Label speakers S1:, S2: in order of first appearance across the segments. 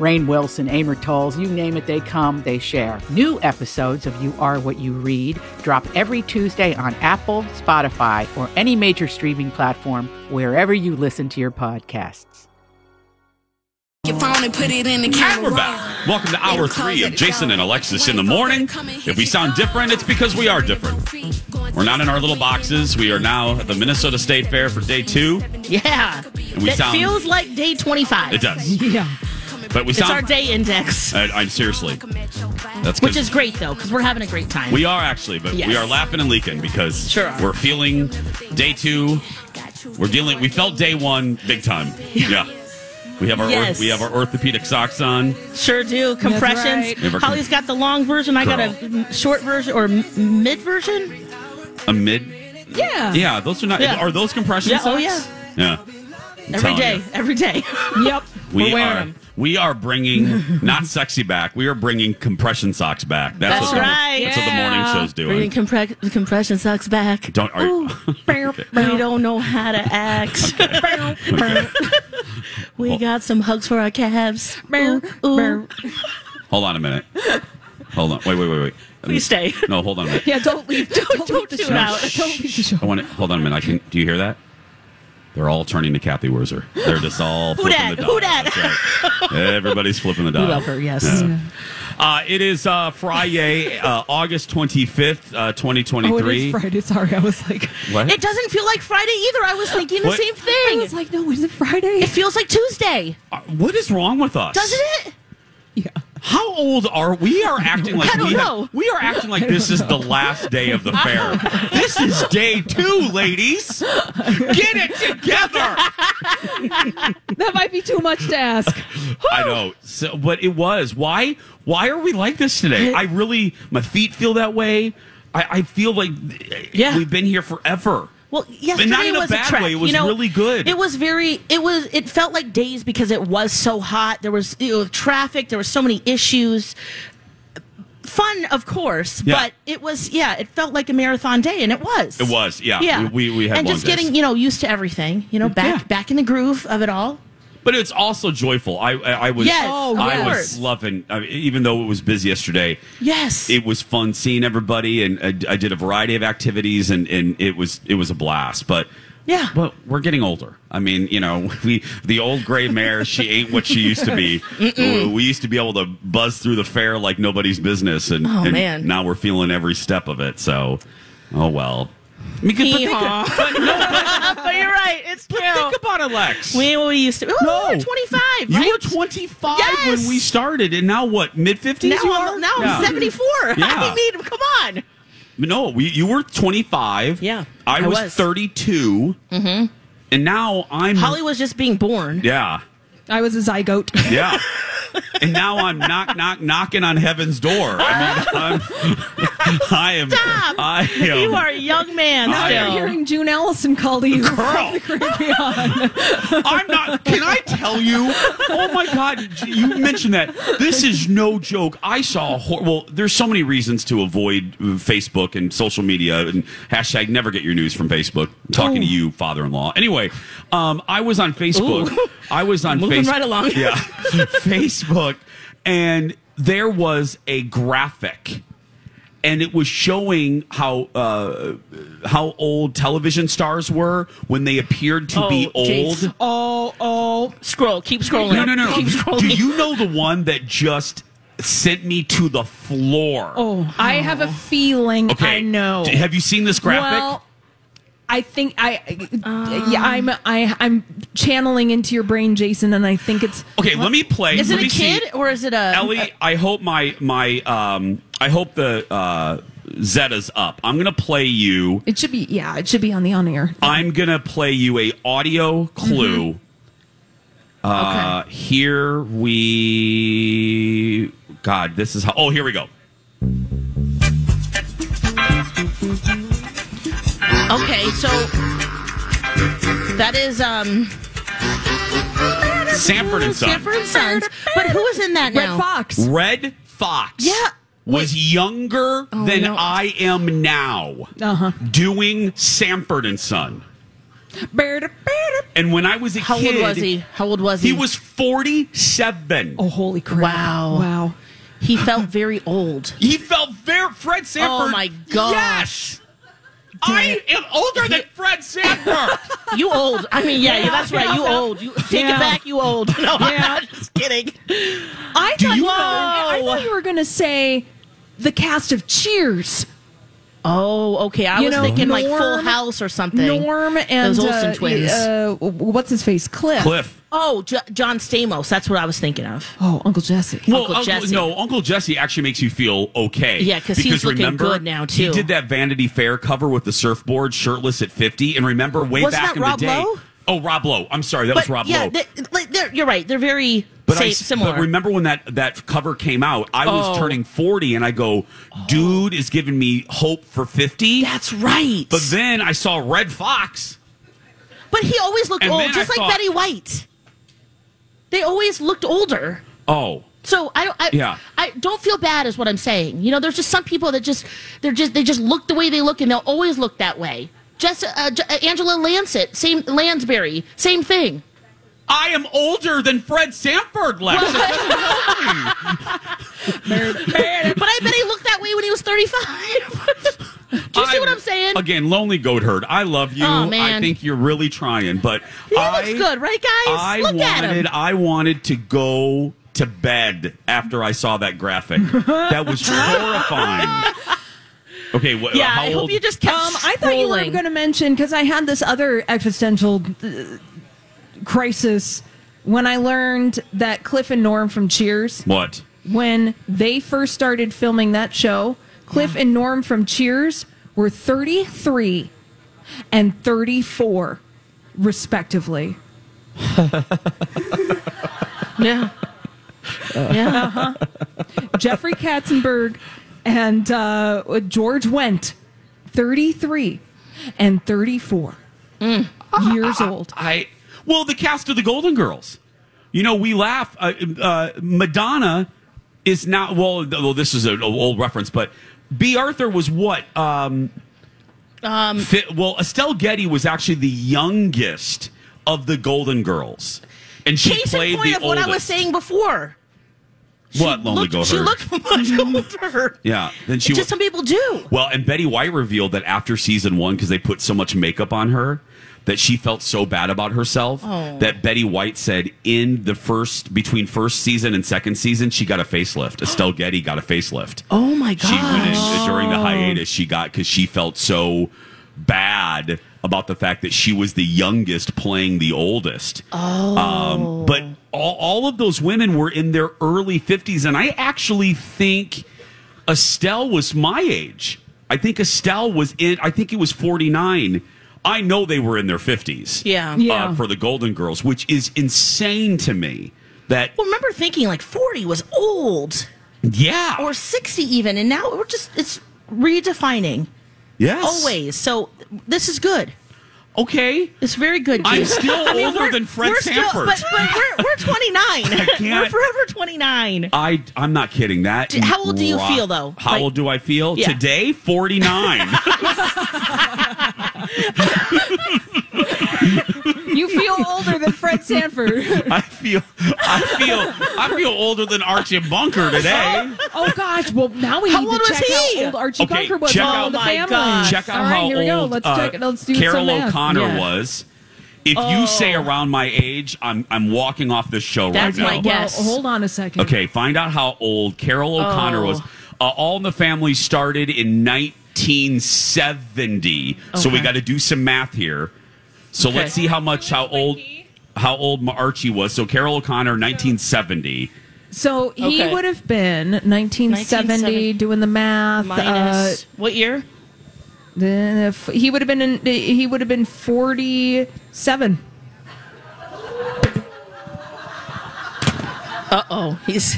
S1: Rainn Wilson, Amor Towles, you name it, they come, they share. New episodes of You Are What You Read drop every Tuesday on Apple, Spotify, or any major streaming platform wherever you listen to your podcasts.
S2: Your phone and put it in the
S3: And we're back. Welcome to hour three of Jason and Alexis in the morning. If we sound different, it's because we are different. We're not in our little boxes. We are now at the Minnesota State Fair for day two.
S4: Yeah.
S3: And we
S4: it
S3: sound-
S4: feels like day 25.
S3: It does.
S4: Yeah.
S3: But we
S4: It's our day index,
S3: I, I'm seriously. That's
S4: which
S3: 'cause
S4: is great, though, because we're having a great time.
S3: We are actually, but we are laughing and leaking because
S4: Sure
S3: we're feeling day two. We're dealing. We felt day one big time. Yeah. We have our
S4: Yes.
S3: orth, we have our orthopedic socks on.
S4: Sure do. Compressions.
S3: right. Yeah, we're-
S4: Holly's got the long version. I got a short version or m- mid version.
S3: A mid.
S4: Yeah.
S3: Yeah, those are not.
S4: Yeah.
S3: Are those compression
S4: Yeah, oh,
S3: socks?
S4: oh, yeah.
S3: Yeah. I'm
S4: Every
S3: telling
S4: day.
S3: you.
S4: Every day. yep.
S3: We
S4: We're wearing
S3: are
S4: them.
S3: We are bringing not sexy back. We are bringing compression socks back. That's,
S4: That's
S3: what the,
S4: right.
S3: That's what the morning show's
S4: Bringing
S3: doing.
S4: compre- compression socks back.
S3: Don't are,
S4: Ooh. we don't know how to act. we got some hugs for our calves. Ooh, ooh.
S3: hold on a minute. Hold on. Wait, wait, wait, wait.
S4: Please stay.
S3: No, hold on a minute.
S5: Yeah, don't leave. Don't,
S4: Don't
S5: leave the
S4: tune
S5: show.
S4: out.
S5: Don't leave the show.
S3: I want to hold on a minute. I can. Do you hear that? They're all turning to Cathy Wurzer. They're just all
S4: Who
S3: flipping
S4: dat?
S3: the dial.
S4: Who dat?
S3: Right. Everybody's flipping the dial.
S4: We love her, yes.
S3: Uh, it is uh, Friday, uh, August twenty fifth, uh, twenty twenty
S5: Oh, it
S3: three.
S5: Friday. Sorry, I was like,
S3: What?
S4: It doesn't feel like Friday either. I was thinking the
S3: What?
S4: same thing.
S5: I was like, no, is it Friday?
S4: It feels like Tuesday,
S3: Uh, what is wrong with us?
S4: doesn't it?
S3: How old are we? Are acting like
S4: I don't
S3: we
S4: know.
S3: Have, we are acting like this is the last day of the fair. this is day two, ladies. Get it together.
S5: That might be too much to ask.
S3: I know, so, but it was. Why? Why are we like this today? I really, my feet feel that way. I, I feel like
S4: Yeah.
S3: we've been here forever.
S4: Well, yesterday
S3: not in a
S4: was
S3: bad
S4: trek.
S3: way. It was
S4: you know,
S3: really good.
S4: It was very. It was. It felt like days because it was so hot. There was you know, traffic. There were so many issues. Fun, of course,
S3: Yeah.
S4: but it was. Yeah, it felt like a marathon day, and it was.
S3: It was, yeah.
S4: Yeah,
S3: We- we- we had
S4: and just
S3: days.
S4: getting you know used to everything. You know, back
S3: Yeah.
S4: back in the groove of it all.
S3: But it's also joyful. I, I, I was,
S4: Yes,
S5: Oh,
S3: I
S5: yes.
S3: was loving. I mean, even though it was busy yesterday,
S4: Yes.
S3: it was fun seeing everybody, and I, I did a variety of activities, and, and it was it was a blast. But
S4: Yeah.
S3: but we're getting older. I mean, you know, we the old gray mare. she ain't what she used to be. we used to be able to buzz through the fair like nobody's business, and,
S4: Oh,
S3: and
S4: man.
S3: now we're feeling every step of it. So, oh well. I mean, but think, but no,
S4: but you're right. It's true.
S3: think about it, Lex.
S4: we, we used to. Oh,
S3: No.
S4: we were 25.
S3: You
S4: right?
S3: were 25
S4: Yes.
S3: when we started, and now what? Mid 50s?
S4: Now
S3: you
S4: I'm,
S3: are?
S4: now
S3: Yeah.
S4: I'm 74.
S3: Yeah.
S4: I mean, come on.
S3: No, we, you were 25.
S4: Yeah,
S3: I,
S4: I
S3: was,
S4: was.
S3: 32. Mm-hmm. And now I'm.
S4: Holly was just being born.
S3: Yeah.
S5: I was a zygote.
S3: Yeah. and now I'm knock, knock, knocking on heaven's door. I mean, I'm. I am.
S4: Stop.
S3: I am.
S4: You are a young man
S3: I am
S4: still.
S5: Hearing June Allison call to you
S3: Girl.
S5: from the Caribbean.
S3: I'm not. Can I tell you? Oh my God! You mentioned that. This is no joke. I saw a hor- well. There's so many reasons to avoid uh, Facebook and social media and hashtag never get your news from Facebook. I'm talking to you, father-in-law. Anyway, um, I was on Facebook.
S4: Ooh.
S3: I was on
S4: Moving
S3: Facebook.
S4: right along.
S3: Yeah, Facebook, and there was a graphic and it was showing how uh, how old television stars were when they appeared to be
S4: Oh, Jace.
S3: old.
S5: oh, oh.
S4: Scroll. Keep scrolling.
S3: No, no, no.
S4: Keep scrolling.
S3: Do you know the one that just sent me to the floor?
S5: Oh, I have a feeling
S3: okay.
S5: I know.
S3: Have you seen this graphic?
S5: Well, I think I, yeah, I'm I I'm channeling into your brain, Jason, and I think it's
S3: Okay, let me play.
S4: Is it
S3: let
S4: a
S3: me see.
S4: kid or is it a
S3: Ellie, I hope my my um I hope the uh Zeta's up. I'm gonna play you
S5: it should be yeah, it should be on the on air.
S3: I'm gonna play you a audio clue. Uh here we God, this is how oh here we go.
S4: Okay, so that is um
S3: Sanford and Son.
S4: Sanford and Sons. But who is in that
S5: Red? Fox.
S3: Redd Foxx
S4: Yeah.
S3: was younger than
S4: no.
S3: I am now
S5: Uh huh.
S3: doing Sanford and Son. And when I was a
S4: How
S3: kid
S4: old was he? How old was he?
S3: He was 47.
S5: Oh holy crap!
S4: Wow.
S5: Wow.
S4: He felt very old.
S3: He felt very Fred Sanford.
S4: Oh, my gosh.
S3: Yes. I am older than Fred Sanford.
S4: You old. I mean, yeah, yeah that's right. You old. You take
S5: Yeah.
S4: it back. You old. No,
S5: Yeah.
S4: I'm not just kidding.
S5: I thought
S3: you
S5: you were, I thought you were going to say the cast of Cheers.
S4: Oh, okay. I
S5: You
S4: was
S5: know,
S4: thinking like Full House or something.
S5: Norm and
S4: Those Olsen
S5: uh,
S4: twins.
S5: Uh, what's his face? Cliff.
S3: Cliff.
S4: Oh, J- John Stamos. That's what I was thinking of.
S5: Oh, Uncle Jesse.
S3: Well,
S4: Uncle Jesse.
S3: no, Uncle Jesse actually makes you feel okay.
S4: Yeah, because he's looking
S3: remember,
S4: good now, too.
S3: He did that Vanity Fair cover with the surfboard, shirtless at 50. And remember, way
S4: Wasn't
S3: back
S4: that
S3: in
S4: Rob
S3: the day.
S4: Lowe?
S3: Oh, Rob Lowe. I'm sorry, that was Rob
S4: yeah,
S3: Lowe.
S4: they- you're right. They're very
S3: But I,
S4: similar.
S3: but remember when that, that cover came out, I was
S4: Oh.
S3: turning 40 and I go, dude is giving me hope for 50.
S4: That's right.
S3: But then I saw Redd Foxx.
S4: But he always looked
S3: And
S4: old,
S3: then I
S4: just like
S3: thought-
S4: Betty White. They always looked older.
S3: Oh,
S4: So I don't. I,
S3: Yeah.
S4: I don't feel bad, is what I'm saying. You know, there's just some people that just they're just they just look the way they look, and they'll always look that way. Just uh, J- Angela Lansett, same Lansbury, same thing.
S3: I am older than Fred Sanford, Lex. It doesn't help me.
S4: But I bet he looked that way when he was 35. Do you see
S3: I-
S4: what I'm saying?
S3: Again, lonely goat herd. I love you.
S4: Oh, man.
S3: I think you're really trying, but
S4: he
S3: I,
S4: looks good, right, guys?
S3: I
S4: look at
S3: wanted,
S4: him.
S3: I wanted to go to bed after I saw that graphic. that was horrifying. Okay, wh-
S4: Yeah,
S3: how
S4: I
S3: old?
S4: hope you just kept.
S5: Um, I thought you were
S4: scrolling.
S5: going to mention because I had this other existential uh, crisis when I learned that Cliff and Norm from Cheers,
S3: what?
S5: when they first started filming that show, Cliff and Norm from Cheers were 33 and 34, respectively.
S4: Yeah. yeah.
S5: Jeffrey Katzenberg and uh, George Wendt, 33 and 34 years old.
S3: I well, the cast of the Golden Girls. You know, we laugh. Uh, uh, Madonna is not well. Well, this is an old reference, but Bea Arthur was what? Um, um, well, Estelle Getty was actually the youngest of the Golden Girls, and she
S4: Case in
S3: played
S4: point
S3: the
S4: of what I was saying before.
S3: What lonely
S4: Looked-
S3: goat
S4: she
S3: herd?
S4: looked much older.
S3: yeah, then she
S4: Just
S3: was.
S4: some people do.
S3: Well, and Betty White revealed that after season one, because they put so much makeup on her, that she felt so bad about herself
S4: Oh.
S3: that Betty White said in the first between first season and second season, she got a facelift. Estelle Getty got a facelift.
S4: Oh my god!
S3: She went in,
S4: god.
S3: during the hiatus. She got because she felt so bad about the fact that she was the youngest playing the oldest. Oh, um, but all, all of those women were in their early fifties, and I actually think Estelle was my age. I think Estelle was in. I think it was forty nine. I know they were in their fifties.
S4: Yeah.
S5: Yeah.
S3: Uh, for the Golden Girls, which is insane to me. That
S4: Well, remember thinking like 40 was old
S3: yeah,
S4: or 60 even, and now we're just, it's redefining
S3: yes,
S4: always. So this is good.
S3: Okay.
S4: It's very good.
S3: I'm still
S4: I mean,
S3: older than Fred
S4: we're still-
S3: Sanford.
S4: but, but we're, we're 29.
S3: can't-
S4: We're forever 29.
S3: I I'm not kidding. That
S4: D- how old do you
S3: rock-
S4: feel, though?
S3: How
S4: Like-
S3: old do I feel
S4: Yeah.
S3: today? Forty nine.
S5: You feel older than Fred Sanford.
S3: I feel I feel I feel older than Archie Bunker today.
S5: Oh gosh! Well, now we
S4: How
S5: need
S4: old
S5: to
S4: was
S5: check
S4: he?
S5: how old Archie
S3: Okay,
S5: Bunker was
S3: check
S5: on
S3: out-
S5: the
S4: Oh my
S5: family.
S4: gosh.
S3: Check out
S5: All right,
S3: how
S5: here we go.
S3: old
S5: Let's
S3: uh,
S5: check. Let's do
S3: Carroll
S5: some math.
S3: O'Connor
S5: Yeah.
S3: was. If you say around my age, I'm I'm walking off this show
S4: That's
S3: right
S4: my
S3: now.
S4: guess.
S5: Well, hold on a second.
S3: Okay, find out how old Carroll O'Connor
S4: Oh.
S3: was. Uh, All in the Family started in 1970. So we
S4: Okay.
S3: got to do some math here. So
S4: Okay.
S3: let's see how much how old how old Archie was. So Carroll O'Connor 1970.
S5: So he
S4: Okay.
S5: would have been 1970,
S4: 1970.
S5: doing the math.
S4: Minus what year?
S5: Uh, then if he would have been in, he would have been 47.
S4: Uh oh, he's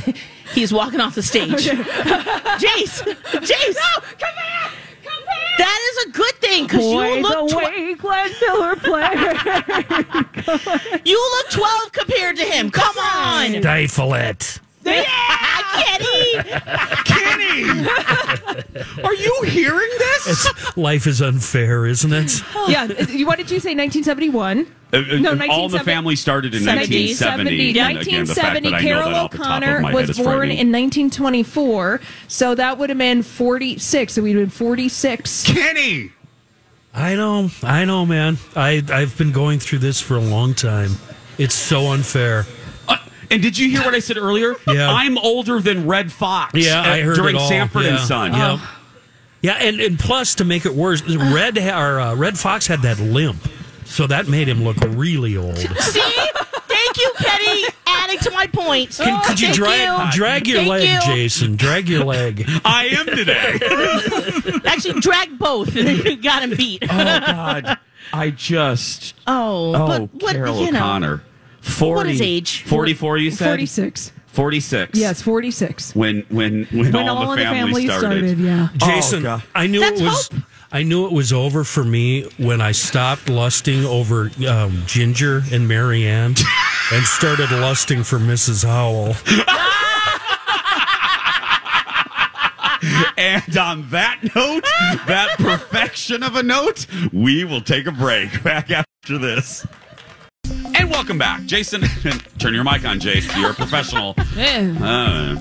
S4: he's walking off the stage. Jace, Jace, no, come back, come back. That is a good thing because you look tw-
S5: Glenn Miller player.
S4: you look twelve compared to him. Come on,
S6: Diefolet.
S4: yeah, Kenny.
S3: Kenny, are you hearing this?
S6: It's, life is unfair, isn't it?
S5: yeah. What did you say? 1971.
S3: Uh, uh,
S5: No,
S3: all the
S5: 1970
S3: family started in
S4: 70.
S3: 1970. And again,
S5: 1970,
S3: that I know
S5: Carroll
S3: that off the top of
S5: O'Connor was born in 1924, so that would have been 46. So we'd have been 46.
S3: Kenny.
S6: I know, I know, man. I I've been going through this for a long time. It's so unfair.
S3: Uh, and did you hear what I said earlier?
S6: Yeah.
S3: I'm older than Redd Foxx.
S6: Yeah, I
S3: uh,
S6: heard
S3: during
S6: it all.
S3: Sanford and Son.
S6: Yeah. Yeah, and, and plus to make it worse, Red or uh, Redd Foxx had that limp, so that made him look really old.
S4: See, thank you, Kenny, adding to my point.
S6: Can, could you
S4: Thank
S6: drag
S4: you.
S6: drag your
S4: Thank
S6: leg,
S4: you.
S6: Jason? Drag your leg.
S3: I am today.
S4: Actually, drag both, you got him beat.
S3: oh God, I just
S4: Oh,
S3: oh
S4: but what
S3: Carroll
S4: you know?
S3: O'Connor, forty,
S4: What is age?
S3: Forty-four. You said
S5: 46.
S3: Forty-six.
S5: Yes, 46.
S3: When when when,
S5: When
S3: all,
S5: all
S3: the
S5: in the
S3: family,
S5: family started, yeah.
S6: Jason,
S3: Oh,
S6: I knew
S4: That's
S6: it was.
S4: hope.
S6: I knew it was over for me when I stopped lusting over um, Ginger and Mary Ann and started lusting for Mrs. Howell.
S3: And on that note, that perfection of a note, we will take a break. Back after this. And welcome back. Jason, turn your mic on, Jace. You're a professional. Uh,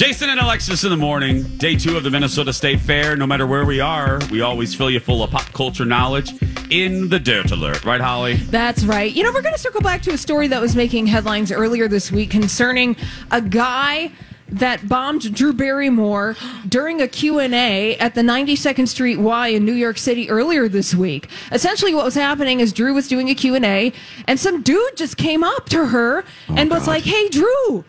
S3: Jason and Alexis in the morning, day two of the Minnesota State Fair. No matter where we are, we always fill you full of pop culture knowledge in the Dirt Alert. Right, Holly?
S5: That's right. You know, we're going to circle back to a story that was making headlines earlier this week concerning a guy that bombed Drew Barrymore during a Q&A at the 92nd Street Y in New York City earlier this week. Essentially what was happening is Drew was doing a Q&A and some dude just came up to her oh, and was
S3: God.
S5: like, "Hey Drew,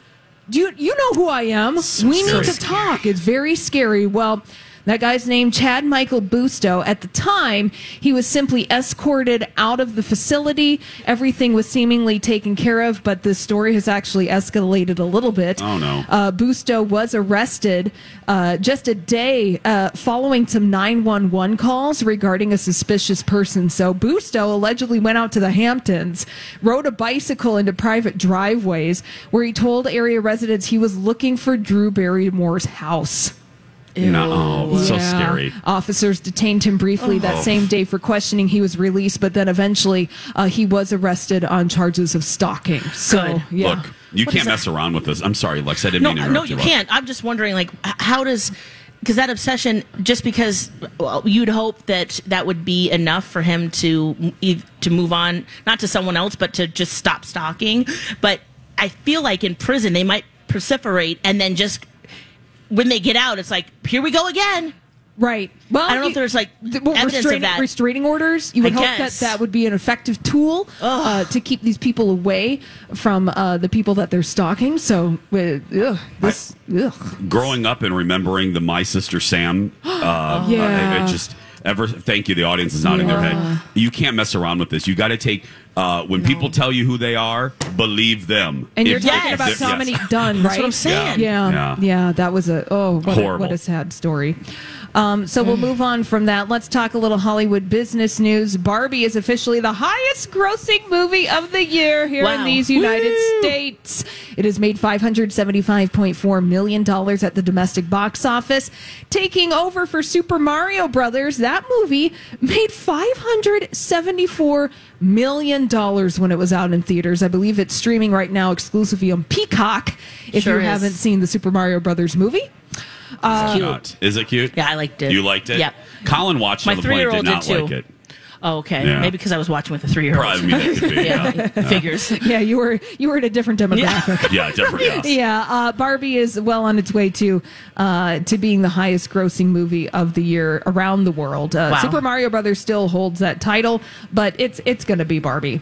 S5: do you you know who I am? we need to talk." It's very scary. Well, that guy's name, Chad Michael Busto. At the time, he was simply escorted out of the facility. Everything was seemingly taken care of, but this story has actually escalated a little bit.
S3: Oh, no.
S5: Uh, Busto was arrested uh, just a day uh, following some 911 calls regarding a suspicious person. So Busto allegedly went out to the Hamptons, rode a bicycle into private driveways, where he told area residents he was looking for Drew Barrymore's house.
S3: No, oh, so
S5: Yeah.
S3: scary.
S5: Officers detained him briefly that
S3: Oh.
S5: same day for questioning. He was released, but then eventually uh, he was arrested on charges of stalking. So,
S4: Good.
S5: yeah.
S3: Look, you
S4: What
S3: can't
S4: is
S3: mess around with this. I'm sorry, Lex. I didn't
S4: No,
S3: mean to
S4: no,
S3: interrupt
S4: you
S3: you.
S4: can't. I'm just wondering, like, how does because that obsession, just because well, you'd hope that that would be enough for him to to move on, not to someone else, but to just stop stalking. But I feel like in prison they might perseverate and then just when they get out, it's like here we go again.
S5: Right. Well,
S4: I don't know
S5: you-
S4: if there's like
S5: th- well,
S4: evidence
S5: restraining,
S4: of that.
S5: restraining orders. You would
S4: I
S5: hope
S4: guess.
S5: that that would be an effective tool uh, to keep these people away from uh, the people that they're stalking. So, uh, ugh, this, ugh.
S3: growing up and remembering the My Sister Sam, uh,
S5: Yeah.
S3: uh, it just ever. Thank you. The audience is nodding their head. You can't mess around with this. You got to take uh, when people tell you who they are, believe them.
S5: And you're talking
S3: if
S5: about
S3: they're- yes.
S5: Dominique Dunn, right?
S4: That's what I'm saying.
S5: Yeah,
S3: Yeah.
S5: yeah, that was a oh, what, a,
S3: Horrible.
S5: what a sad story. Um, so we'll move on from that. Let's talk a little Hollywood business news. Barbie is officially the highest grossing movie of the year here in these United States. It has made $575.4 million at the domestic box office, taking over for Super Mario Brothers. That movie made $574 million when it was out in theaters. I believe it's streaming right now exclusively on Peacock if
S4: Sure
S5: you
S4: is.
S5: haven't seen the Super Mario Brothers movie.
S3: It's cute. Is it cute?
S4: Yeah, I liked it.
S3: You liked it?
S4: Yep.
S3: Colin watched
S4: My
S3: it on the plane. Did
S4: three-year-old
S3: not
S4: did too.
S3: like it.
S4: Oh, okay.
S3: Yeah.
S4: Maybe because I was watching with a three year old.
S3: Probably that could be.
S4: yeah,
S3: Yeah,
S4: figures.
S5: Yeah, you were you were in a different demographic.
S3: yeah, definitely. Yes.
S5: Yeah, uh, Barbie is well on its way to uh, to being the highest grossing movie of the year around the world. Uh,
S4: Wow.
S5: Super Mario Brothers still holds that title, but it's it's going to be Barbie.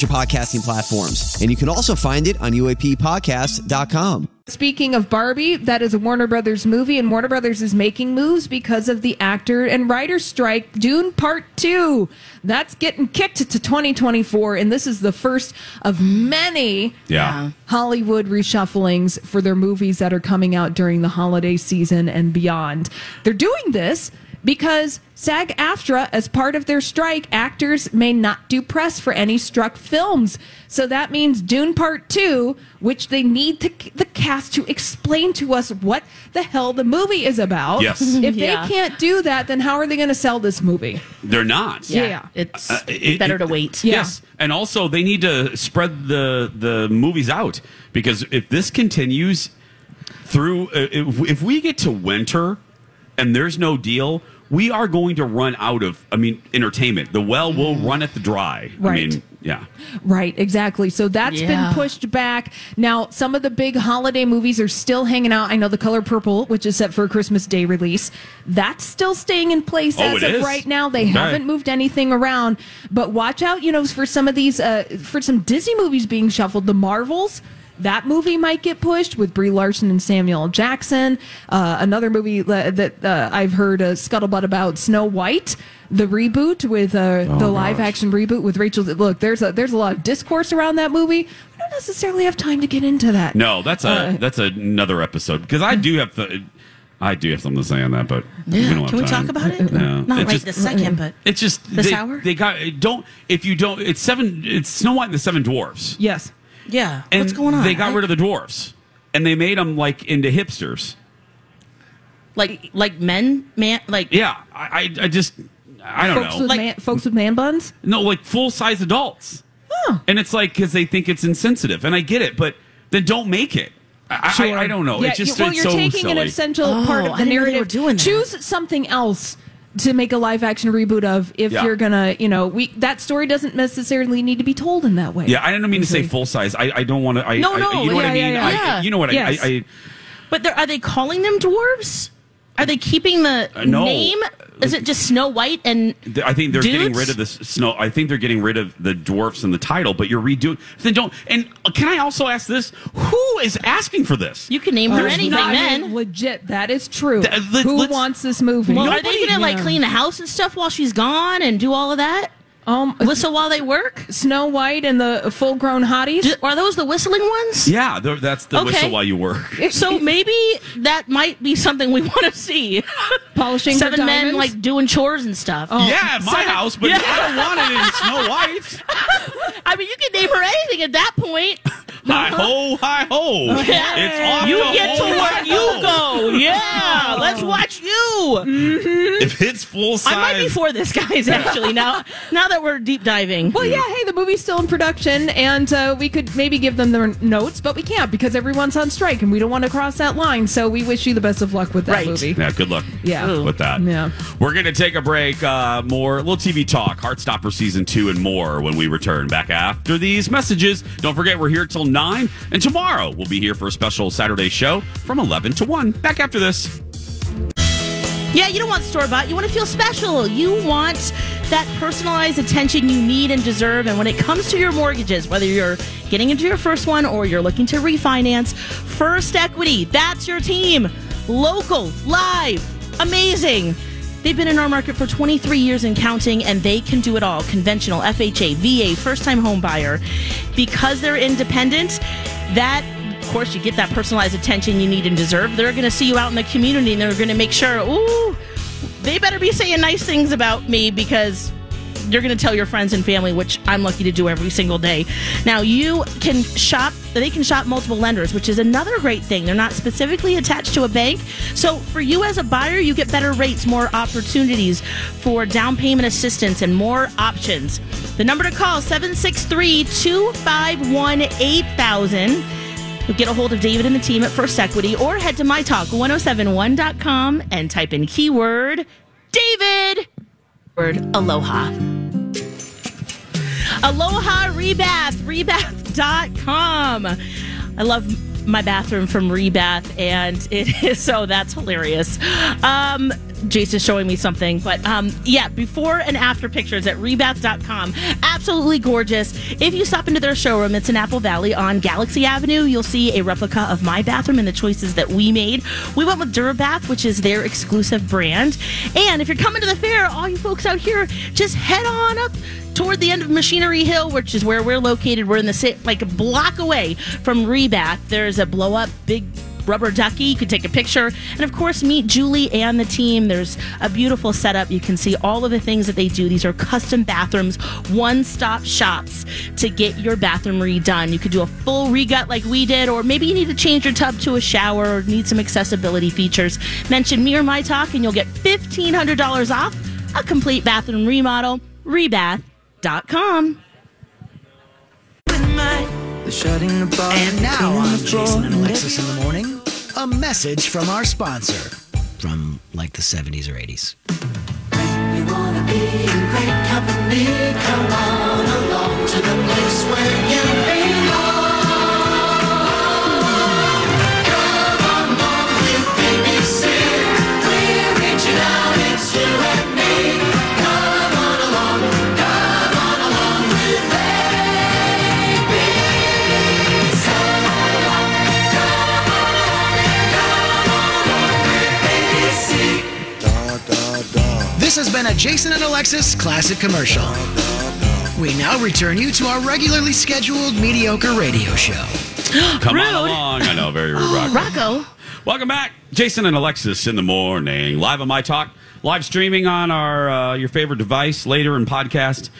S7: podcasting platforms. And you can also find it on UAPpodcast.com.
S5: Speaking of Barbie, that is a Warner Brothers movie, and Warner Brothers is making moves because of the actor and writer strike. Dune Part 2. That's getting kicked to 2024, and this is the first of many
S3: Yeah.
S5: Hollywood reshufflings for their movies that are coming out during the holiday season and beyond. They're doing this because SAG AFTRA, as part of their strike, actors may not do press for any struck films. So that means Dune Part 2, which they need to, the cast to explain to us what the hell the movie is about.
S3: Yes.
S5: If
S4: Yeah.
S5: they can't do that, then how are they going to sell this movie?
S3: They're not.
S5: Yeah.
S4: It's
S3: Uh, it-
S4: better
S3: it-
S4: to wait.
S5: Yeah.
S3: Yes, and also they need to spread the the movies out because if this continues through, uh, if, if we get to winter and there's no deal, we are going to run out of. I mean, entertainment. The well will run at the dry. I
S5: Right.
S3: mean, yeah.
S5: Right, exactly. So that's
S4: Yeah.
S5: been pushed back. Now, some of the big holiday movies are still hanging out. I know The Color Purple, which is set for a Christmas Day release, that's still staying in place
S3: Oh,
S5: as of
S3: is?
S5: right now. They
S3: Okay.
S5: haven't moved anything around. But watch out, you know, for some of these, uh, for some Disney movies being shuffled. The Marvels. That movie might get pushed with Brie Larson and Samuel Jackson. Uh, another movie that, that uh, I've heard a scuttlebutt about, Snow White, the reboot with uh, the live
S3: gosh.
S5: action reboot with Rachel. Look, there's a there's a lot of discourse around that movie. I don't necessarily have time to get into that.
S3: No, that's a
S5: Uh,
S3: that's another episode because I do have the. I do have something to say on that, but we
S4: Yeah.
S3: don't have
S4: Can we
S3: time.
S4: talk about it?
S3: No.
S4: Not
S3: It
S4: right
S3: just-
S4: this second, but
S3: It's just
S4: This
S3: they,
S4: hour?
S3: they got don't if you don't it's seven it's Snow White and the Seven Dwarfs
S5: Yes.
S4: Yeah.
S3: and
S4: What's going on?
S3: They got rid of the dwarfs and they made them like into hipsters.
S4: like like men, man, like
S3: Yeah, I I, I just I don't
S5: folks
S3: know
S5: with
S4: Like-
S5: man, folks with man buns.
S3: no like full size adults, and it's like because they think it's insensitive, and I get it, but then don't make it. I, I, I don't know.
S5: Yeah,
S3: it's just
S5: you- well,
S3: it's
S5: you're
S3: so
S5: taking
S3: silly.
S5: an essential
S4: Oh,
S5: part of
S4: I
S5: the
S4: didn't know they
S5: narrative.
S4: were doing that.
S5: Choose something else to make a live action reboot of if
S3: Yeah.
S5: you're gonna, you know, we that story doesn't necessarily need to be told in that way.
S3: Yeah, I don't mean to say full size. I, I don't want to. I,
S4: No,
S3: I-
S4: no,
S3: you know what I mean.
S5: yeah,
S3: I, you know what
S5: Yes.
S3: I, I,
S4: But they're, are they calling them dwarves? Are they keeping the
S3: Uh, no.
S4: name? Is it just Snow White and
S3: I. I think they're getting rid of the snow. I think they're getting rid of the dwarfs in the title, but you're redoing. Then don't. And can I also ask this? Who is asking for this?
S4: you can name her
S5: There's
S4: anything
S5: not-
S4: then?
S5: legit. That is true.
S3: Th- let-
S5: Who wants this movie?
S4: Well, are they gonna like
S5: Yeah.
S4: clean the house and stuff while she's gone and do all of that?
S5: Um,
S4: Whistle while they work?
S5: Snow White and the full-grown hotties.
S4: Do- are those the whistling ones?
S3: Yeah, that's the
S4: Okay.
S3: whistle while you work.
S4: So maybe that might be something we want to see.
S5: Polishing
S4: Seven
S5: for
S4: men like doing chores and stuff.
S3: yeah, at my
S4: Seven-
S3: house, but
S4: Yeah.
S3: I don't want it in Snow White.
S4: I mean, you can name her anything at that point.
S3: Hi ho, hi ho. It's off
S4: You
S3: to
S4: get to
S3: ho,
S4: where you go. Yeah, let's watch you.
S3: If it's full size,
S4: I might be for this, guys. Actually, now now that we're deep diving.
S5: Well, yeah, hey, the movie's still in production, and uh, we could maybe give them their notes, but we can't because everyone's on strike, and we don't want to cross that line. So we wish you the best of luck with that
S4: Right.
S5: movie.
S3: Yeah, good luck.
S5: Yeah.
S3: with that.
S5: Yeah.
S3: We're going to take a break. Uh, more little TV talk, Heartstopper season two, and more when we return back after these messages. Don't forget, we're here till nine, and tomorrow we'll be here for a special Saturday show from eleven to one. Back after this.
S4: Yeah, you don't want store bought. You want to feel special. You want that personalized attention you need and deserve. And when it comes to your mortgages, whether you're getting into your first one or you're looking to refinance, First Equity, that's your team. Local, live, amazing. They've been in our market for 23 years and counting, and they can do it all conventional, FHA, VA, first time home buyer. Because they're independent, that course, you get that personalized attention you need and deserve. They're going to see you out in the community and they're going to make sure, ooh, they better be saying nice things about me because you're going to tell your friends and family, which I'm lucky to do every single day. Now, you can shop, they can shop multiple lenders, which is another great thing. They're not specifically attached to a bank. So, for you as a buyer, you get better rates, more opportunities for down payment assistance, and more options. The number to call 763 251 8000. Get a hold of David and the team at First Equity or head to mytalk1071.com and type in keyword David. Word aloha. Aloha Rebath, rebath.com. I love my bathroom from Rebath, and it is so that's hilarious. Um, Jason's showing me something, but um, yeah, before and after pictures at rebath.com. Absolutely gorgeous. If you stop into their showroom, it's in Apple Valley on Galaxy Avenue. You'll see a replica of my bathroom and the choices that we made. We went with Durabath, which is their exclusive brand. And if you're coming to the fair, all you folks out here, just head on up toward the end of Machinery Hill, which is where we're located. We're in the like a block away from Rebath. There's a blow up big rubber ducky. You can take a picture. And of course, meet Julie and the team. There's a beautiful setup. You can see all of the things that they do. These are custom bathrooms, one stop shops to get your bathroom redone. You could do a full regut like we did, or maybe you need to change your tub to a shower or need some accessibility features. Mention me or my talk, and you'll get $1,500 off a complete bathroom remodel. Rebath.com.
S8: And now on Jason and Alexis in the morning, a message from our sponsor from like the 70s or 80s.
S9: You wanna be in great company? Come on along to the place where you belong. Come on, with BBC. We're reaching out, it's you
S8: has been a Jason and Alexis classic commercial. We now return you to our regularly scheduled mediocre radio show.
S3: Come
S4: Rude.
S3: on along. I know, very rude, Rocco.
S4: Rocco.
S3: Welcome back, Jason and Alexis in the morning, live on my talk, live streaming on our uh, your favorite device later in podcast.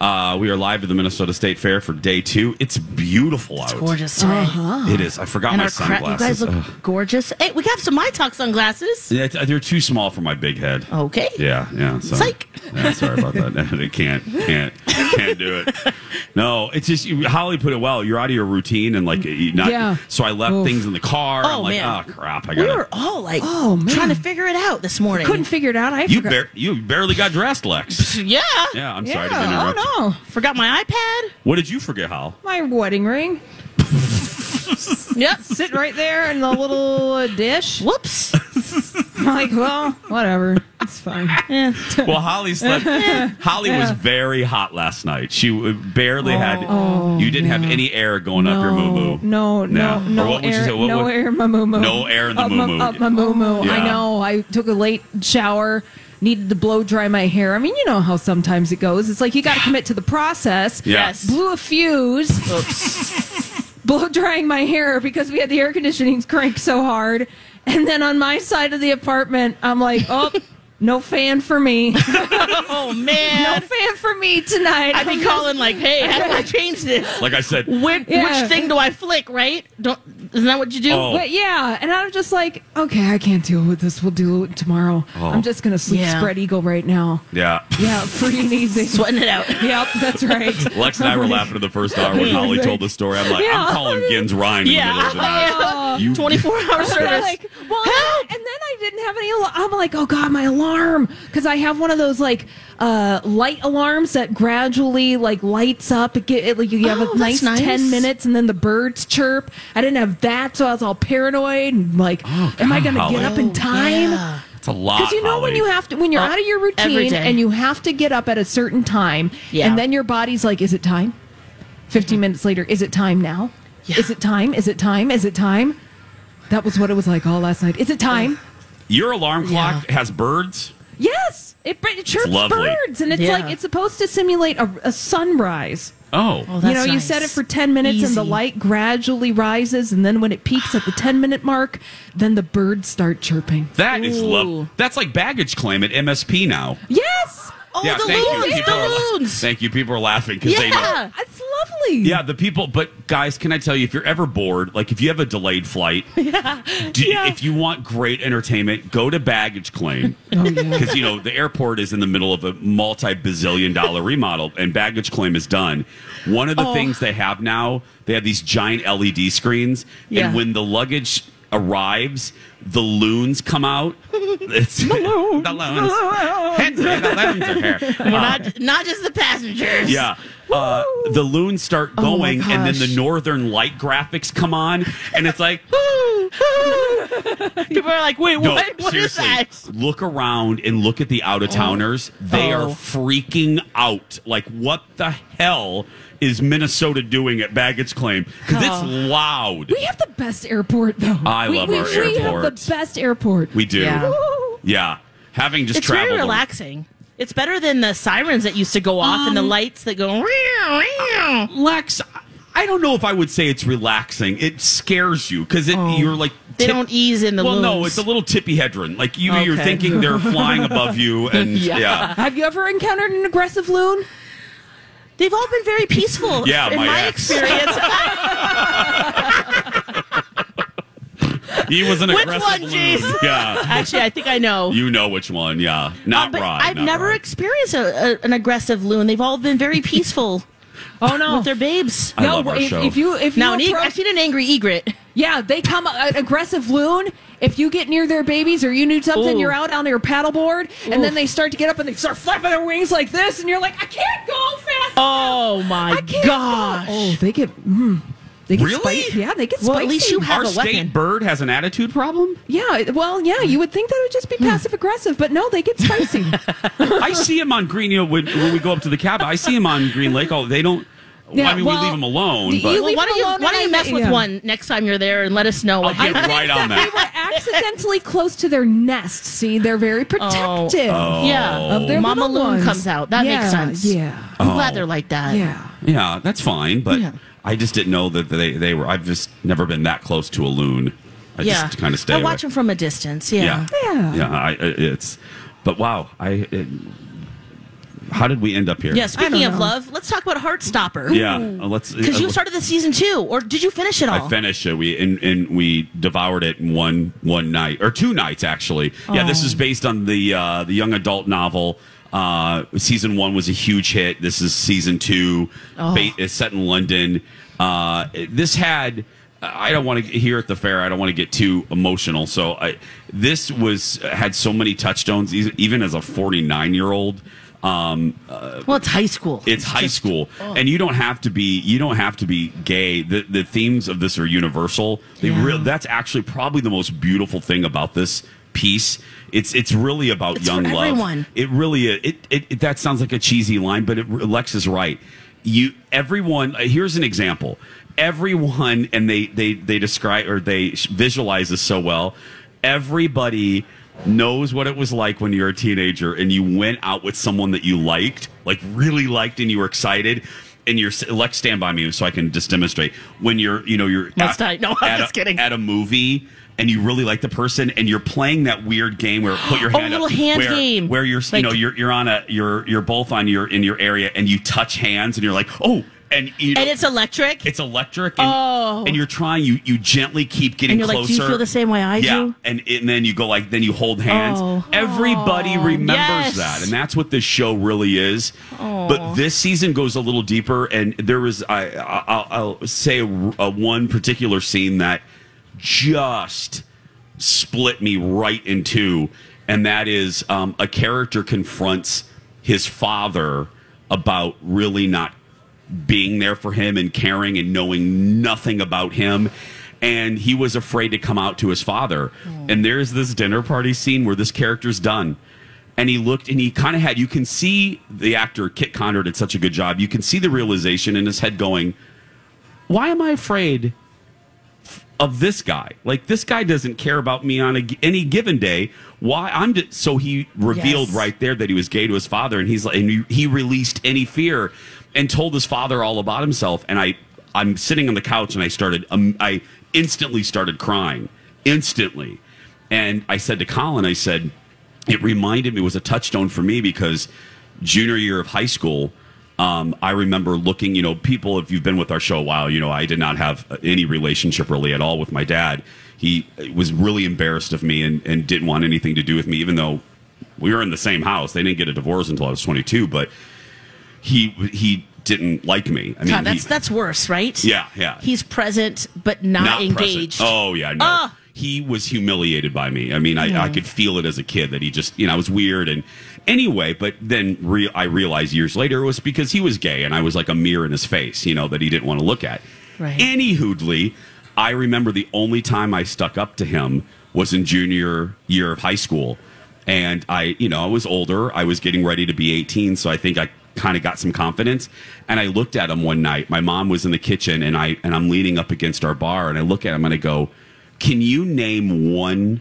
S3: Uh, we are live at the Minnesota State Fair for day two. It's beautiful out.
S4: Gorgeous uh-huh. today.
S3: It is. I forgot
S4: And
S3: my
S4: sunglasses. cra- you guys look
S3: Ugh.
S4: gorgeous. Hey, we got some My Talk sunglasses.
S3: Yeah, uh, they're too small for my big head.
S4: Okay.
S3: Yeah, yeah. So,
S4: Psych.
S3: Yeah, sorry about that. I can't, can't, can't do it. No, it's just you- Holly put it well. You're out of your routine and like not.
S5: Yeah.
S3: So I left
S5: Oof.
S3: things in the car.
S4: Oh,
S3: I'm like,
S4: man.
S3: oh crap! I got.
S4: We
S3: got.
S4: were all like
S5: Oh, man.
S4: trying to figure it out this morning.
S5: Couldn't figure it out. I
S3: You bar- you barely got dressed, Lex.
S4: yeah.
S3: Yeah, I'm
S5: yeah.
S3: sorry to oh, interrupt. you.
S5: Oh no, Oh,
S4: forgot my iPad.
S3: What did you forget, Hal?
S5: my wedding ring.
S4: Yep.
S5: Sit right there in the little uh, dish.
S4: Whoops.
S5: I'm like, well, whatever. It's fine.
S4: Yeah.
S3: Well, Holly slept. Holly was very hot last night. She w- barely had. you didn't have any air going up your moo moo.
S5: No, no,
S3: Or
S5: no,
S3: what would you
S5: air.
S3: What
S5: no
S3: would-
S5: air in my moo moo.
S3: No air in the
S5: up my-
S3: moo-moo.
S5: Up my moo moo.
S3: Yeah.
S5: I know. I took a late shower. Needed to blow dry my hair. I mean, you know how sometimes it goes. It's like you got to commit to the process.
S4: Yes.
S5: Blew a fuse. Oops. Blow drying my hair because we had the air conditioning cranked so hard. And then on my side of the apartment, I'm like, oh, no fan for me.
S4: Oh man, no
S5: fan for me tonight.
S4: I'd be calling like, hey, how do I change this?
S3: Like I said,
S4: Which,
S5: Yeah.
S4: which thing do I flick? Right? Don't. Isn't that what you do?
S3: Oh.
S5: But yeah, and I'm just like, okay, I can't deal with this. We'll do it tomorrow. Oh. I'm just gonna sleep
S4: Yeah.
S5: spread eagle right now.
S3: yeah.
S5: Yeah, free and easy.
S4: Sweating it out.
S5: Yep, that's right.
S3: Lex and I were laughing at the first hour when Holly told the story. I'm like,
S5: Yeah.
S3: I'm calling Gins Ryan in the
S4: Yeah.
S3: middle of the night. You-
S4: 24 hour
S5: I'm
S4: service.
S5: like, well, and then I didn't have any. Al- I'm like, oh god, my alarm, because I have one of those like uh, light alarms that gradually like lights up. It get it, like you have
S4: Oh,
S5: a nice,
S4: nice.
S5: ten minutes, and then the birds chirp. I didn't have that, so I was all paranoid and like, am I going to get up in time?
S4: Yeah.
S3: It's a lot.
S5: Because you know when you have to when you're
S4: Oh,
S5: out of your routine and you have to get up at a certain time,
S4: Yeah.
S5: and then your body's like, "Is it time?" 15 minutes later, is it time now? Is it time? Is it time? Is it time? That was what it was like all last night. Is it time?
S3: Your alarm clock has birds.
S5: Yes, it, it chirps
S3: lovely.
S5: birds, and it's
S4: Yeah.
S5: like it's supposed to simulate a, a sunrise.
S3: Oh,
S4: Oh,
S5: you
S4: that's
S5: know, you set it for 10 minutes and the light gradually rises, and then when it peaks at the 10 minute mark, then the birds start chirping.
S3: that is
S4: Ooh.
S3: love. That's like baggage claim at MSP now.
S5: Yes!
S4: Oh,
S3: yeah,
S4: the
S3: thank
S4: loons,
S3: you. People
S4: the
S3: are,
S4: loons.
S3: Thank you. People are laughing because they know.
S4: Yeah.
S5: That's lovely.
S3: Yeah, the people. But guys, can I tell you, if you're ever bored, like if you have a delayed flight,
S4: Yeah.
S3: do,
S4: Yeah.
S3: if you want great entertainment, go to baggage claim Oh yeah. because you know the airport is in the middle of a multi-bazillion dollar remodel, and baggage claim is done. One of the
S4: Oh.
S3: things they have now, they have these giant LED screens,
S4: Yeah.
S3: and when the luggage arrives, the loons come out. It's the loons. the loons. Henry, the loons are here.
S4: We're not not just the passengers.
S3: Yeah. Uh, the loons start
S4: Oh
S3: going, and then the northern light graphics come on, and it's like,
S4: People are like, wait,
S3: no,
S4: what? What is
S3: seriously,
S4: that?
S3: look around and look at the out of towners. They are
S4: Oh.
S3: freaking out. Like, what the hell is Minnesota doing at baggage claim? Because it's loud.
S5: We have the best airport, though.
S3: I
S5: we,
S3: love
S5: we,
S3: our
S5: We have
S3: airport.
S5: the best airport.
S3: We do.
S4: Yeah.
S3: Yeah. Having just
S4: It's very
S3: traveled.
S4: relaxing. It's better than the sirens that used to go off
S3: Um,
S4: and the lights that go. "Meow, meow."
S3: Lex, I don't know if I would say it's relaxing. It scares you because you're like
S4: Oh. They don't ease in the
S3: well, no, it's a little Tippi Hedren. Like you, you're thinking they're flying above you, and
S4: Yeah.
S3: yeah.
S5: Have you ever encountered an aggressive loon?
S4: They've all been very peaceful.
S3: Yeah,
S4: in
S3: my
S4: my,
S3: ex.
S4: experience.
S3: He was an
S4: Which
S3: aggressive
S4: one,
S3: loon. Yeah,
S4: Actually, I think I know.
S3: you know which one. Yeah, not
S4: Uh,
S3: Rod.
S4: I've
S3: not
S4: never
S3: Rod.
S4: experienced a, a, an aggressive loon. They've all been very peaceful
S5: Oh no.
S4: with their babes.
S3: I love our
S5: if,
S3: show.
S5: if you if you
S4: Now, an eg-
S5: approach-
S4: I've seen an angry egret.
S5: yeah, they come an aggressive loon. If you get near their babies or you need something,
S4: Ooh.
S5: you're out on their paddleboard, and then they start to get up and they start flapping their wings like this, and you're like, I can't go fast.
S4: Oh my
S5: I can't
S4: gosh!
S5: Go. Oh, they get. Mm, they get
S3: Really?
S5: spicy. Yeah, they get
S4: Well,
S5: spicy.
S4: at least you have
S3: Our
S4: a
S3: state
S4: weapon.
S3: bird has an attitude problem.
S5: Yeah, well, yeah, you would think that it would just be hmm. passive aggressive, but no, they get spicy.
S3: I see him on Green. You know, when, when we go up to the cabin, I see him on Green Lake. Oh, they don't.
S5: Yeah,
S3: I mean,
S5: well,
S3: we leave them alone,
S5: you
S3: but
S5: leave
S4: Well, why don't you why don't you mess
S5: I-
S4: with
S5: yeah.
S4: one next time you're there and let us know what
S3: I'll get
S4: happened?
S3: right on
S5: They were accidentally close to their nest. See, they're very oh. protective.
S3: Oh.
S4: Yeah,
S5: Of their
S4: Mama loon
S5: ones.
S4: comes out. That makes sense.
S5: Yeah.
S4: I'm
S3: Oh.
S4: glad they're like that.
S5: Yeah.
S3: Yeah, that's fine, but
S4: Yeah.
S3: I just didn't know that they they were. I've just never been that close to a loon. I
S4: yeah.
S3: just kind of stay
S4: I
S3: away.
S4: watch them from a distance. Yeah.
S3: Yeah,
S5: Yeah.
S3: yeah. I, it's, but wow, I. It, how did we end up here?
S4: Yeah, speaking of
S5: know.
S4: love, let's talk about Heartstopper.
S3: Yeah, uh, let's.
S4: Because
S3: uh,
S4: you started the season two, or did you finish it all?
S3: I finished it. We and, and we devoured it in one one night or two nights actually. Yeah, this
S4: Oh.
S3: is based on the uh, the young adult novel. Uh, season one was a huge hit. This is season two.
S4: Oh.
S3: Ba- it's set in London. Uh, this had. I don't want to here at the fair. I don't want to get too emotional. So I, this was had so many touchstones. Even as a forty nine year old. Um,
S4: well, it's high school.
S3: it's high
S4: just-
S3: school,
S4: oh.
S3: and you don't have to be you don't have to be gay. The the themes of this are universal. They
S4: Yeah.
S3: real that's actually probably the most beautiful thing about this piece. It's it's really about
S4: It's
S3: young love.
S4: everyone.
S3: It really. It, it, it that sounds like a cheesy line, but it, Lex is right. You everyone. uh, Here's an example. Everyone, and they they they describe or they visualize this so well. Everybody knows what it was like when you're a teenager and you went out with someone that you liked, like really liked, and you were excited. And you're Lex, stand by me so I can just demonstrate. When you're, you know, you're
S4: Must
S3: at,
S4: I? No, I'm
S3: at
S4: just
S3: a,
S4: kidding.
S3: At a movie, and you really like the person, and you're playing that weird game where put your
S4: Oh,
S3: hand
S4: little
S3: up,
S4: hand
S3: where,
S4: game.
S3: where you're,
S4: Like-
S3: you know, you're you're on a you're you're both on your in your area, and you touch hands, and you're like, oh, and you know,
S4: and it's electric.
S3: it's electric, and,
S4: Oh.
S3: and you're trying. You you gently keep getting
S4: And you're like,
S3: closer.
S4: "Do you feel the same way I
S3: yeah.
S4: do?"
S3: and and then you go like, then you hold hands.
S4: Oh.
S3: Everybody
S4: Oh,
S3: remembers
S4: yes.
S3: that, and that's what this show really is. But this season goes a little deeper, and there was I, I I'll, I'll say a, a one particular scene that just split me right in two, and that is um, a character confronts his father about really not being there for him and caring and knowing nothing about him. And he was afraid to come out to his father. And there's this dinner party scene where this character's done. And he looked and he kind of had, you can see the actor, Kit Connor, did such a good job. You can see the realization in his head going, why am I afraid of this guy? Like, this guy doesn't care about me on a, any given day. Why? I'm just, so he revealed
S4: Yes.
S3: right there that he was gay to his father, and he's like, and he, he released any fear and told his father all about himself. And I, I'm sitting on the couch, and I started, um, I instantly started crying, instantly. And I said to Colin, I said, it reminded me it was a touchstone for me because junior year of high school, um, I remember looking, you know, people, if you've been with our show a while, you know, I did not have any relationship really at all with my dad. He was really embarrassed of me and, and didn't want anything to do with me, even though we were in the same house. They didn't get a divorce until I was 22, but he he didn't like me. I mean,
S4: God, that's
S3: he-
S4: that's worse, right?
S3: yeah, yeah.
S4: He's present but not,
S3: present.
S4: engaged.
S3: Oh yeah, no.
S4: Ah!
S3: He was humiliated by me. I mean, I, I could feel it as a kid that he just, you know, I was weird. And anyway, but then re- I realized years later it was because he was gay and I was like a mirror in his face, you know, that he didn't want to look at.
S4: Right.
S3: Any hoodly, I remember the only time I stuck up to him was in junior year of high school. And I, you know, I was older. I was getting ready to be 18. So I think I kind of got some confidence. And I looked at him one night. My mom was in the kitchen and I, and I'm leaning up against our bar and I look at him and I go, can you name one,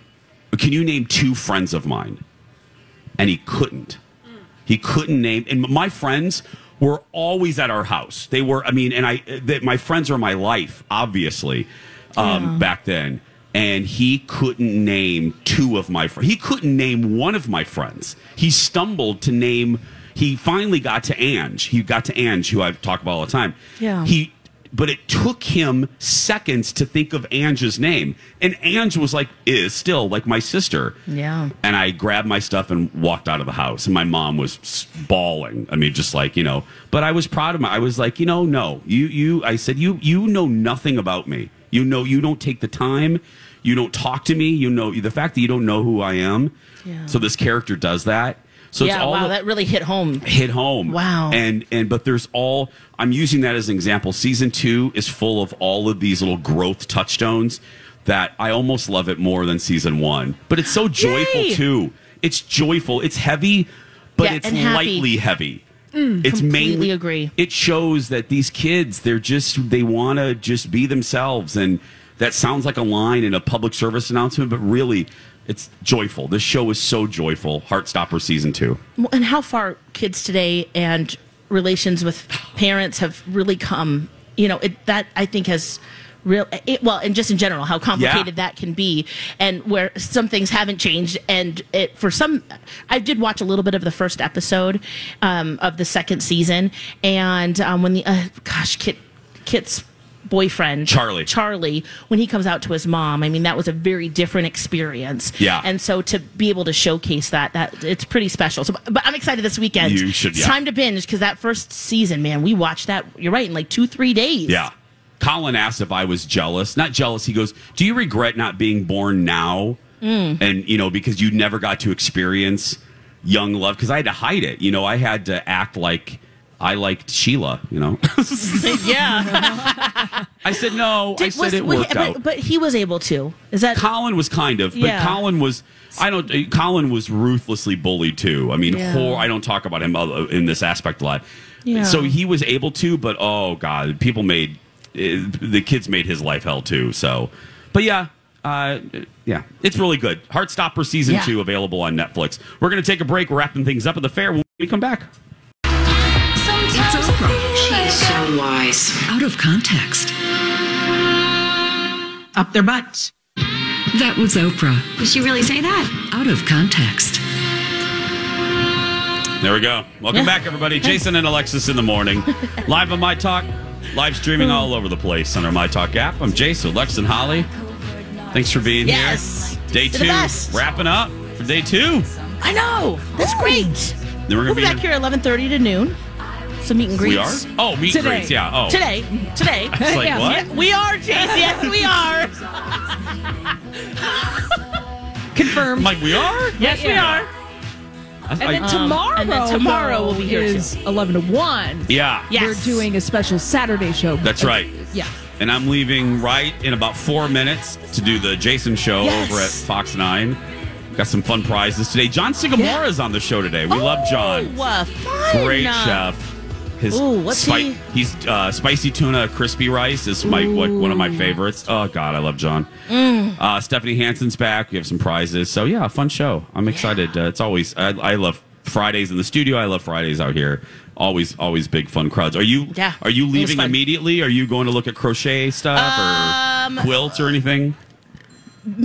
S3: can you name two friends of mine? And he couldn't. He couldn't name. And my friends were always at our house. They were. I mean, and I. That my friends are my life, obviously, um, back then. And he couldn't name two of my friends. He couldn't name one of my friends. He stumbled to name. He finally got to Ange. He got to Ange, who I talk about all the time.
S4: Yeah.
S3: He but it took him seconds to think of Ange's name. And Ange was like, is still like my sister.
S4: Yeah.
S3: And I grabbed my stuff and walked out of the house. And my mom was bawling. I mean, just like, you know, but I was proud of my, I was like, you know, no, you, you, I said, you, you know nothing about me. You know, you don't take the time. You don't talk to me. You know, the fact that you don't know who I am.
S4: Yeah.
S3: So this character does that. So it's
S4: yeah, wow, that really hit home.
S3: hit home.
S4: Wow.
S3: And and but there's all I'm using that as an example. Season two is full of all of these little growth touchstones that I almost love it more than season one. But it's so joyful
S4: Yay!
S3: too. It's joyful. It's heavy, but
S4: Yeah,
S3: it's lightly heavy. it's
S4: Mm, completely
S3: mainly
S4: agree.
S3: It shows that these kids, they're just they want to just be themselves, and that sounds like a line in a public service announcement, but really, it's joyful. This show is so joyful. Heartstopper season two.
S4: Well, and how far kids today and relations with parents have really come. You know, it, that I think has real it, well, and just in general, how complicated
S3: Yeah.
S4: that can be, and where some things haven't changed, and it for some, I did watch a little bit of the first episode um, of the second season, and um, when the uh, gosh, Kit Kit's boyfriend
S3: Charlie.
S4: Charlie when he comes out to his mom I mean that was a very different experience
S3: Yeah.
S4: and so to be able to showcase that that it's pretty special so but I'm excited this weekend
S3: You should,
S4: it's time to binge because that first season man we watched that you're right in like two three days
S3: Yeah. Colin asked if I was jealous. Not jealous. He goes, Do you regret not being born now?
S4: Mm.
S3: And, you know, because you never got to experience young love. Because I had to hide it. You know, I had to act like I liked Sheila, you know?
S4: yeah
S3: I said, No. I said
S4: was-
S3: it worked
S4: but,
S3: out.
S4: but he was able to is that
S3: Colin was kind of, but
S4: Yeah.
S3: Colin was. I don't. Colin was ruthlessly bullied too. I mean,
S4: Yeah.
S3: hor- I don't talk about him uh, in this aspect a lot.
S4: Yeah.
S3: So he was able to, but oh god, people made uh, the kids made his life hell too. So, but yeah, uh, yeah, it's really good. Heartstopper season
S4: Yeah.
S3: two available on Netflix. We're gonna take a break. We're wrapping things up at the fair when we come back.
S10: It's Oprah. She is so wise. Out of context. Up their butts. That was Oprah.
S11: Did she really say that?
S10: Out of context.
S3: There we go. Welcome back, everybody. Jason and Alexis in the morning, live on My Talk, live streaming all over the place on our My Talk app. I'm Jason, Lex, and Holly. Thanks for being
S4: Yes.
S3: here. Day
S4: You're the
S3: two,
S4: best.
S3: wrapping up for day two.
S4: I know that's great
S3: Then we're
S4: we'll
S3: gonna
S4: be back here at 11:30 to noon so meet and greets
S3: We are. Oh, meet and greets. Yeah. Oh,
S4: today today
S3: like,
S4: Yeah.
S3: what?
S4: Yeah, we are Jason yes we are
S5: Confirmed.
S3: I'm like we are.
S4: yes we are
S3: I-
S5: And
S3: I-
S5: then tomorrow,
S4: and then tomorrow
S5: though,
S4: we'll be here,
S5: is 11 to 1.
S3: yeah.
S4: Yes.
S5: We're doing a special Saturday show.
S3: That's right.
S5: Yeah.
S3: And I'm leaving right in about four minutes to do the Jason show
S4: Yes.
S3: over at Fox Nine. Got some fun prizes today. John Sigamora
S5: Yeah.
S3: is on the show today. We love John.
S4: Oh, uh, fun.
S3: Great chef. His
S4: Ooh, what's he-
S3: He's uh, spicy tuna crispy rice is my what, one of my favorites. Oh God, I love John.
S4: Mm.
S3: Uh, Stephanie Hansen's back. We have some prizes. So yeah, fun show. I'm excited. Uh, it's always I, I love Fridays in the studio. I love Fridays out here. Always, always big fun crowds. Are you?
S4: Yeah,
S3: Are you
S4: it was
S3: leaving
S4: fun.
S3: immediately? Are you going to look at crochet stuff
S4: Um,
S3: or quilts or anything?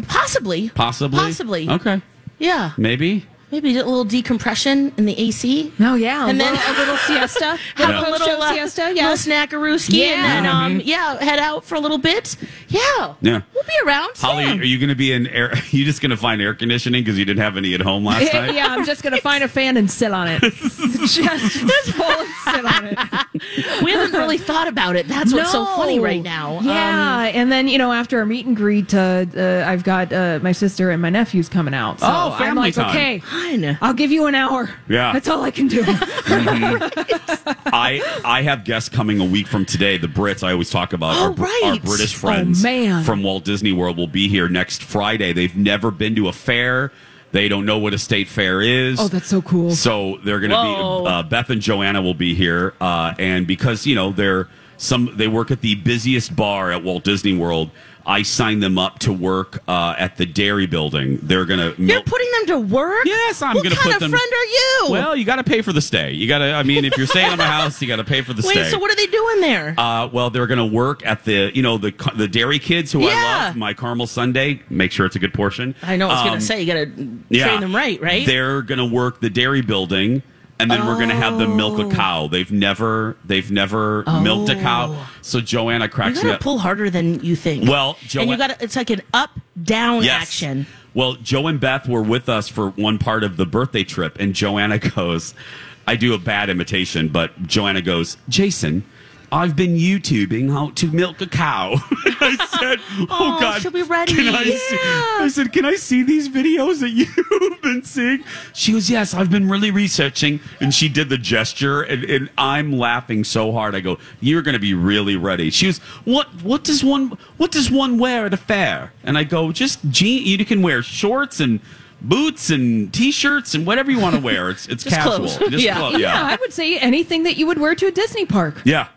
S4: possibly
S3: Possibly.
S4: possibly
S3: Okay.
S4: yeah
S3: Maybe.
S4: Maybe a little decompression in the AC.
S5: Oh yeah,
S4: And
S5: a
S4: then-
S5: little, a little siesta,
S4: Have
S3: Yeah.
S4: a little,
S5: Post-show
S4: uh,
S5: siesta,
S4: little
S5: yes.
S4: snackarooski,
S5: Yeah.
S4: and then um, yeah, head out for a little bit. Yeah,
S3: Yeah.
S4: we'll be around.
S3: Holly,
S4: yeah.
S3: are you going to be in air? Are you just going to find air conditioning because you didn't have any at home last
S5: Yeah,
S3: night?
S5: yeah, I'm just gonna find a fan and sit on it. just full and sit on it.
S4: we haven't really thought about it. That's what's so funny right now. Um,
S5: Yeah, and then you know after our meet and greet, uh, uh, I've got uh, my sister and my nephews coming out. So
S3: Oh,
S5: I'm
S3: family
S5: like,
S3: time.
S5: okay,
S4: fine.
S5: I'll give you an hour.
S3: Yeah.
S5: that's all I can do.
S3: I I have guests coming a week from today. The Brits I always talk about.
S4: Oh,
S3: our, Br- our
S4: right.
S3: British
S5: Oh,
S3: friends
S5: man.
S3: from Walt Disney World will be here next Friday. They've never been to a fair. They don't know what a state fair is.
S5: oh, that's so cool.
S3: So they're going to be uh, Beth and Joanna will be here, uh, and because you know they're some they work at the busiest bar at Walt Disney World. I signed them up to work uh, at the Dairy Building. They're going to
S4: You're putting them to work.
S3: Yes, I'm
S4: what
S3: going to put them.
S4: What kind of friend are you?
S3: Well, you got to pay for the stay. You got to. I mean, if you're staying at my house, you got to pay for the
S4: wait.
S3: stay.
S4: Wait, so what are they doing there?
S3: Uh, well, they're going to work at the, you know, the the dairy kids who I love. My caramel sundae. Make sure it's a good portion.
S4: I know. I was
S3: Um,
S4: gonna say you gotta
S3: yeah.
S4: train them right, right?
S3: They're going to work the dairy building, and then we're going to have them milk
S4: Oh.
S3: a cow. Oh. They've never, they've never milked a cow. Oh. So Joanna
S4: you
S3: cracks me
S4: gotta
S3: up.
S4: pull harder than you think.
S3: Well,
S4: and you got It's like an up down
S3: Yes.
S4: action.
S3: Well, Joe and Beth were with us for one part of the birthday trip, and Joanna goes, I do a bad imitation, but Joanna goes, Jason, I've been YouTubing how to milk a cow. I said, Oh,
S4: Oh,
S3: God.
S4: she'll be ready.
S3: Can I, see,
S4: Yeah.
S3: I said, Can I see these videos that you've been seeing? She goes, Yes, I've been really researching. And she did the gesture, and, and I'm laughing so hard. I go, You're going to be really ready. She goes, What What does one What does one wear at a fair? And I go, Just jean. You can wear shorts and boots and t-shirts and whatever you want to wear. It's it's
S4: Just
S3: casual.
S4: clothes.
S3: Just
S4: Yeah.
S3: clo-
S5: yeah,
S3: yeah.
S5: I would say anything that you would wear to a Disney park.
S3: Yeah.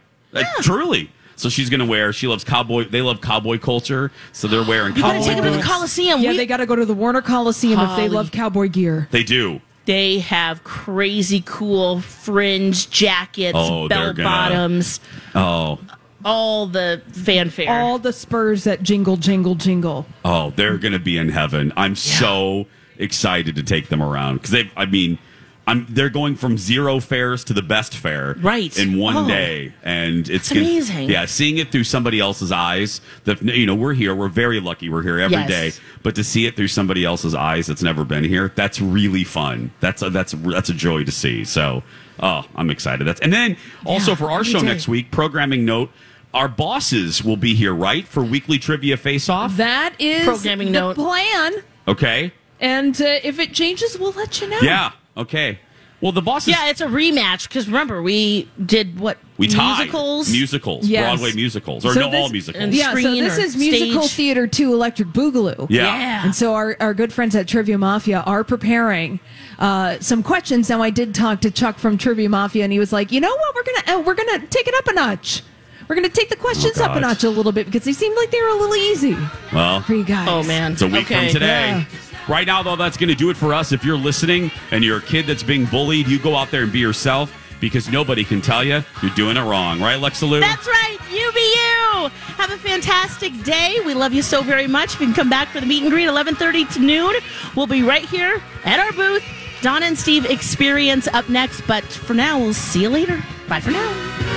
S3: Uh, truly. So she's gonna wear. She loves cowboy. They love cowboy culture, so they're wearing
S4: You gotta
S3: cowboy
S4: take them to the
S3: boots.
S4: Coliseum.
S5: Yeah,
S4: We-
S5: they got to go to the Warner Coliseum if they
S4: Holly.
S5: love cowboy gear.
S3: They do.
S4: they have crazy cool fringe jackets,
S3: Oh, they're
S4: bell
S3: gonna-
S4: bottoms,
S3: Oh,
S4: all the fanfare.
S5: All the spurs that jingle, jingle, jingle.
S3: oh, they're gonna be in heaven. I'm so excited to take them around because they. I mean, I'm. They're going from zero fares to the best fair,
S4: Right.
S3: in one
S4: Oh.
S3: day, and it's
S4: That's amazing.
S3: Yeah, seeing it through somebody else's eyes. The you know we're here. We're very lucky. We're here every
S4: Yes.
S3: day, but to see it through somebody else's eyes that's never been here, that's really fun. That's a, that's that's a joy to see. So, oh, I'm excited. That's and then also
S4: Yeah,
S3: for our show
S4: day.
S3: next week, programming note. Our bosses will be here, right, for weekly trivia face off.
S5: That is
S4: Programming
S5: the
S4: note.
S5: plan.
S3: Okay.
S5: And uh, if it changes, we'll let you know.
S3: Yeah. Okay. Well, the bosses.
S4: yeah, it's a rematch because remember we did what
S3: we tied
S4: musicals.
S3: musicals,
S5: Yes.
S3: Broadway musicals, or
S5: So
S3: no,
S5: this-
S3: all musicals.
S4: and-
S5: Yeah, so this
S4: or
S5: is musical
S4: stage.
S5: theater to Electric Boogaloo.
S3: yeah.
S4: Yeah.
S5: And so our, our good friends at Trivia Mafia are preparing uh, some questions. Now I did talk to Chuck from Trivia Mafia, and he was like, "You know what? We're gonna uh, we're gonna take it up a notch. We're gonna take the questions up a notch a little bit because they seemed like they were a little easy
S3: Well,
S5: for you guys."
S4: Oh man,
S3: It's a week
S4: okay.
S3: from today.
S5: Yeah.
S3: Right now, though, that's going to do it for us. If you're listening and you're a kid that's being bullied, you go out there and be yourself because nobody can tell you you're doing it wrong. Right, Lexa Lou?
S4: That's right. You be you. Have a fantastic day. We love you so very much. If you can come back for the meet and greet, 11:30 to noon. We'll be right here at our booth. Donna and Steve experience up next. But for now, we'll see you later. Bye for now.